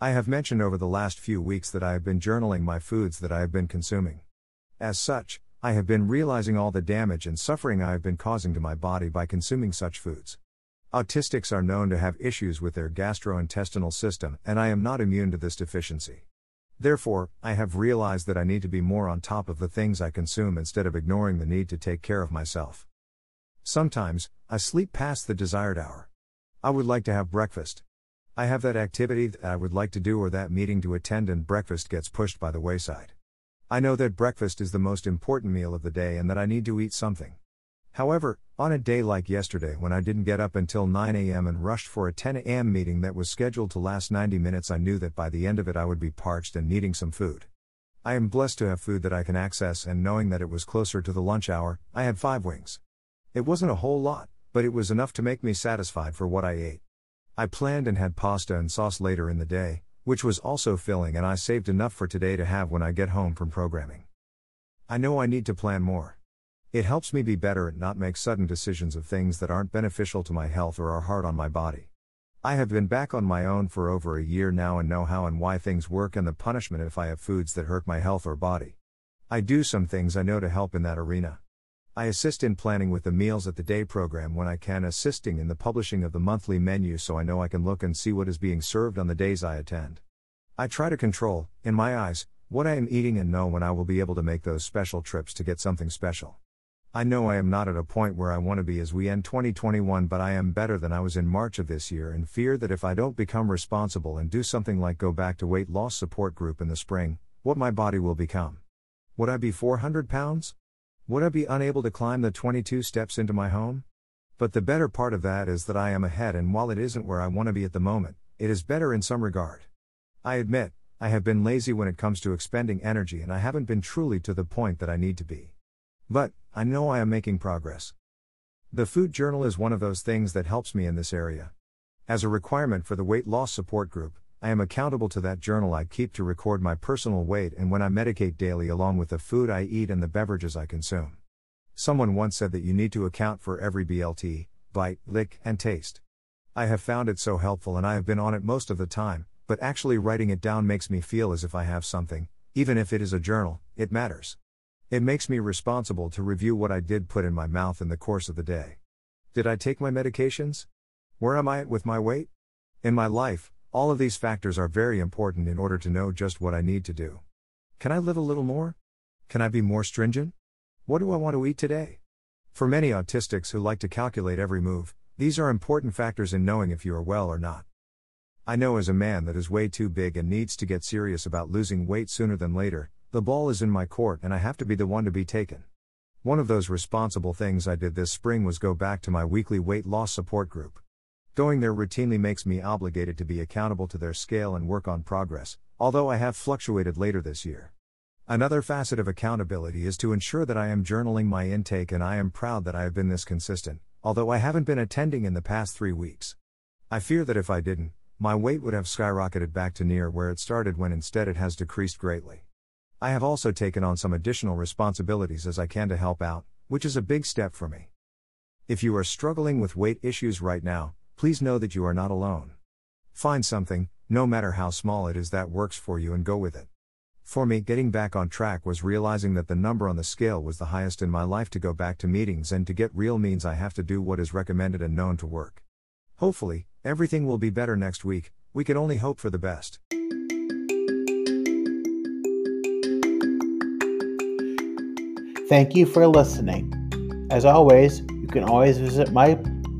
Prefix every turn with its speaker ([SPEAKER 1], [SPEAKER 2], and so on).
[SPEAKER 1] I have mentioned over the last few weeks that I have been journaling my foods that I have been consuming. As such, I have been realizing all the damage and suffering I have been causing to my body by consuming such foods. Autistics are known to have issues with their gastrointestinal system, and I am not immune to this deficiency. Therefore, I have realized that I need to be more on top of the things I consume instead of ignoring the need to take care of myself. Sometimes, I sleep past the desired hour. I would like to have breakfast, I have that activity that I would like to do or that meeting to attend, and breakfast gets pushed by the wayside. I know that breakfast is the most important meal of the day and that I need to eat something. However, on a day like yesterday when I didn't get up until 9 a.m. and rushed for a 10 a.m. meeting that was scheduled to last 90 minutes, I knew that by the end of it I would be parched and needing some food. I am blessed to have food that I can access, and knowing that it was closer to the lunch hour, I had five wings. It wasn't a whole lot, but it was enough to make me satisfied for what I ate. I planned and had pasta and sauce later in the day, which was also filling, and I saved enough for today to have when I get home from programming. I know I need to plan more. It helps me be better and not make sudden decisions of things that aren't beneficial to my health or are hard on my body. I have been back on my own for over a year now and know how and why things work and the punishment if I have foods that hurt my health or body. I do some things I know to help in that arena. I assist in planning with the Meals at the Day program when I can, assisting in the publishing of the monthly menu so I know I can look and see what is being served on the days I attend. I try to control, in my eyes, what I am eating and know when I will be able to make those special trips to get something special. I know I am not at a point where I want to be as we end 2021, but I am better than I was in March of this year and fear that if I don't become responsible and do something like go back to weight loss support group in the spring, what my body will become. Would I be 400 pounds? Would I be unable to climb the 22 steps into my home? But the better part of that is that I am ahead, and while it isn't where I want to be at the moment, it is better in some regard. I admit, I have been lazy when it comes to expending energy, and I haven't been truly to the point that I need to be. But, I know I am making progress. The food journal is one of those things that helps me in this area. As a requirement for the weight loss support group, I am accountable to that journal I keep to record my personal weight and when I medicate daily, along with the food I eat and the beverages I consume. Someone once said that you need to account for every BLT, bite, lick, and taste. I have found it so helpful and I have been on it most of the time, but actually writing it down makes me feel as if I have something, even if it is a journal, it matters. It makes me responsible to review what I did put in my mouth in the course of the day. Did I take my medications? Where am I at with my weight? In my life, all of these factors are very important in order to know just what I need to do. Can I live a little more? Can I be more stringent? What do I want to eat today? For many autistics who like to calculate every move, these are important factors in knowing if you are well or not. I know as a man that is way too big and needs to get serious about losing weight sooner than later, the ball is in my court and I have to be the one to be taken. One of those responsible things I did this spring was go back to my weekly weight loss support group. Going there routinely makes me obligated to be accountable to their scale and work on progress, although I have fluctuated later this year. Another facet of accountability is to ensure that I am journaling my intake, and I am proud that I have been this consistent, although I haven't been attending in the past three weeks. I fear that if I didn't, my weight would have skyrocketed back to near where it started when instead it has decreased greatly. I have also taken on some additional responsibilities as I can to help out, which is a big step for me. If you are struggling with weight issues right now, please know that you are not alone. Find something, no matter how small it is, that works for you and go with it. For me, getting back on track was realizing that the number on the scale was the highest in my life to go back to meetings and to get real means I have to do what is recommended and known to work. Hopefully, everything will be better next week, we can only hope for the best.
[SPEAKER 2] Thank you for listening. As always, you can always visit my